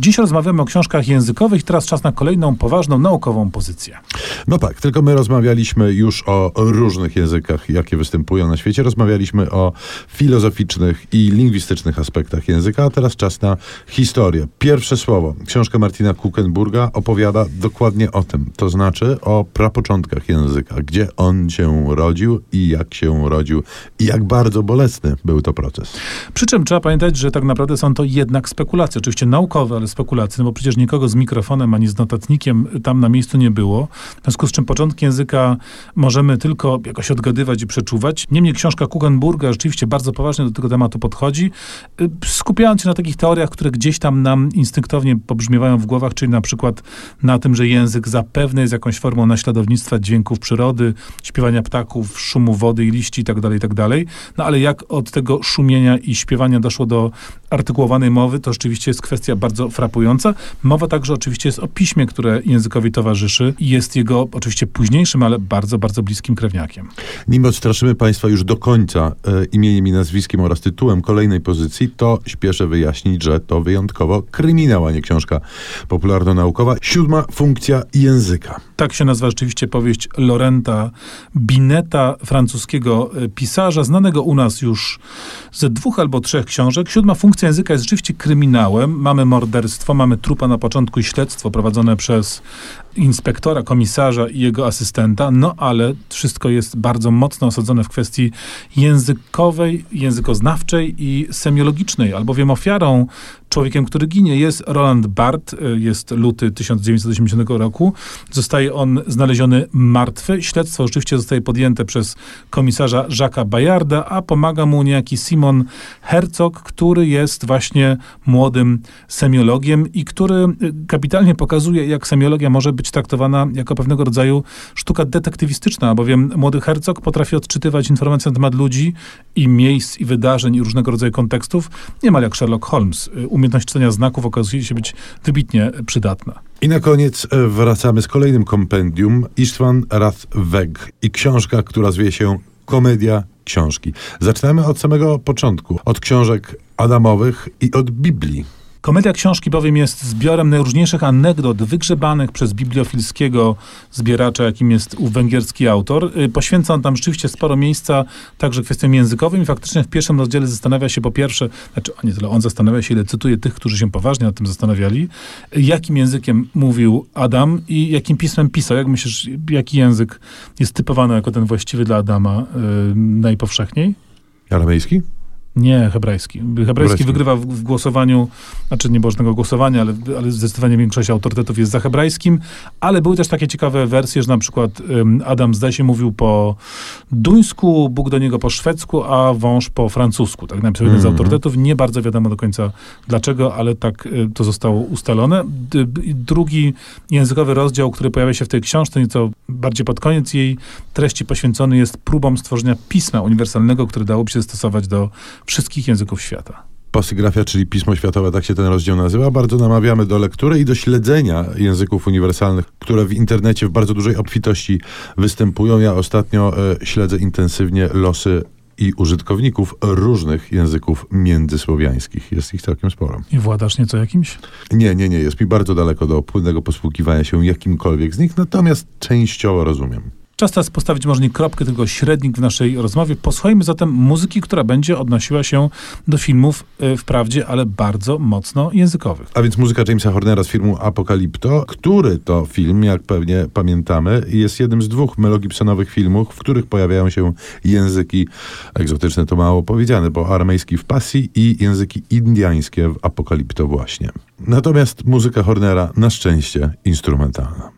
Dziś rozmawiamy o książkach językowych, teraz czas na kolejną poważną naukową pozycję. No tak, tylko my rozmawialiśmy już o różnych językach, jakie występują na świecie. Rozmawialiśmy o filozoficznych i lingwistycznych aspektach języka, a teraz czas na historię. Pierwsze słowo. Książka Martina Kuchenburga opowiada dokładnie o tym, to znaczy o prapoczątkach języka, gdzie on się rodził i jak się rodził i jak bardzo bolesny był to proces. Przy czym trzeba pamiętać, że tak naprawdę są to jednak spekulacje, oczywiście naukowe, ale no bo przecież nikogo z mikrofonem ani z notatnikiem tam na miejscu nie było. W związku z czym początki języka możemy tylko jakoś odgadywać i przeczuwać. Niemniej książka Kuchenburga rzeczywiście bardzo poważnie do tego tematu podchodzi, y, skupiając się na takich teoriach, które gdzieś tam nam instynktownie pobrzmiewają w głowach, czyli na przykład na tym, że język zapewne jest jakąś formą naśladownictwa dźwięków przyrody, śpiewania ptaków, szumu wody i liści itd., tak itd. Tak no ale jak od tego szumienia i śpiewania doszło do artykułowanej mowy, to rzeczywiście jest kwestia bardzo frapująca. Mowa także oczywiście jest o piśmie, które językowi towarzyszy i jest jego oczywiście późniejszym, ale bardzo, bardzo bliskim krewniakiem. Nim odstraszymy Państwa już do końca e, imieniem i nazwiskiem oraz tytułem kolejnej pozycji, to śpieszę wyjaśnić, że to wyjątkowo kryminał, a nie książka popularno-naukowa. Siódma funkcja języka. Tak się nazywa rzeczywiście powieść Lorenta Bineta, francuskiego e, pisarza, znanego u nas już ze dwóch albo trzech książek. Siódma funkcja języka jest rzeczywiście kryminałem. Mamy morderstwo, mamy trupa na początku i śledztwo prowadzone przez inspektora, komisarza i jego asystenta, no ale wszystko jest bardzo mocno osadzone w kwestii językowej, językoznawczej i semiologicznej, albowiem ofiarą człowiekiem, który ginie, jest Roland Barth, y, jest luty 1980 roku. Zostaje on znaleziony martwy. Śledztwo oczywiście zostaje podjęte przez komisarza Jacques'a Bayarda, a pomaga mu niejaki Simon Herzog, który jest właśnie młodym semiologiem i który y, kapitalnie pokazuje, jak semiologia może być traktowana jako pewnego rodzaju sztuka detektywistyczna, bowiem młody Herzog potrafi odczytywać informacje na temat ludzi i miejsc, i wydarzeń, i różnego rodzaju kontekstów, niemal jak Sherlock Holmes. Umiejętność czytania znaków okazuje się być wybitnie przydatna. I na koniec e, wracamy z kolejnym kompendium Istvan Rathweg i książka, która zwie się Komedia książki. Zaczynamy od samego początku, od książek Adamowych i od Biblii. Komedia książki bowiem jest zbiorem najróżniejszych anegdot wygrzebanych przez bibliofilskiego zbieracza, jakim jest ów węgierski autor. Y, poświęca on tam rzeczywiście sporo miejsca także kwestiom językowym i faktycznie w pierwszym rozdziale zastanawia się po pierwsze, znaczy nie tyle on zastanawia się, ile cytuje tych, którzy się poważnie nad tym zastanawiali, jakim językiem mówił Adam i jakim pismem pisał. Jak myślisz, jaki język jest typowany jako ten właściwy dla Adama yy, najpowszechniej? Aramejski? Nie, hebrajski. Hebrajski, hebrajski. wygrywa w, w, głosowaniu, znaczy nie było żadnego głosowania, ale, ale zdecydowanie większość autorytetów jest za hebrajskim, ale były też takie ciekawe wersje, że na przykład um, Adam zdaje się mówił po duńsku, Bóg do niego po szwedzku, a wąż po francusku. Tak napisał jeden mm z mhm. autorytetów. Nie bardzo wiadomo do końca dlaczego, ale tak y, to zostało ustalone. D drugi językowy rozdział, który pojawia się w tej książce, nieco bardziej pod koniec jej treści poświęcony jest próbom stworzenia pisma uniwersalnego, które dałoby się stosować do wszystkich języków świata. Pasygrafia, czyli Pismo Światowe, tak się ten rozdział nazywa. Bardzo namawiamy do lektury i do śledzenia języków uniwersalnych, które w internecie w bardzo dużej obfitości występują. Ja ostatnio e, śledzę intensywnie losy i użytkowników różnych języków międzysłowiańskich. Jest ich całkiem sporo. I władasz nieco jakimś? Nie, nie, nie. Jest mi bardzo daleko do płynnego posługiwania się jakimkolwiek z nich, natomiast częściowo rozumiem. Czas teraz postawić może nie kropkę, tylko średnik w naszej rozmowie. Posłuchajmy zatem muzyki, która będzie odnosiła się do filmów y, wprawdzie, ale bardzo mocno językowych. A więc muzyka Jamesa Hornera z filmu Apokalipto, który to film, jak pewnie pamiętamy, jest jednym z dwóch Melo filmów, w których pojawiają się języki egzotyczne, to mało powiedziane, bo aramejski w pasji i języki indiańskie w Apokalipto właśnie. Natomiast muzyka Hornera na szczęście instrumentalna.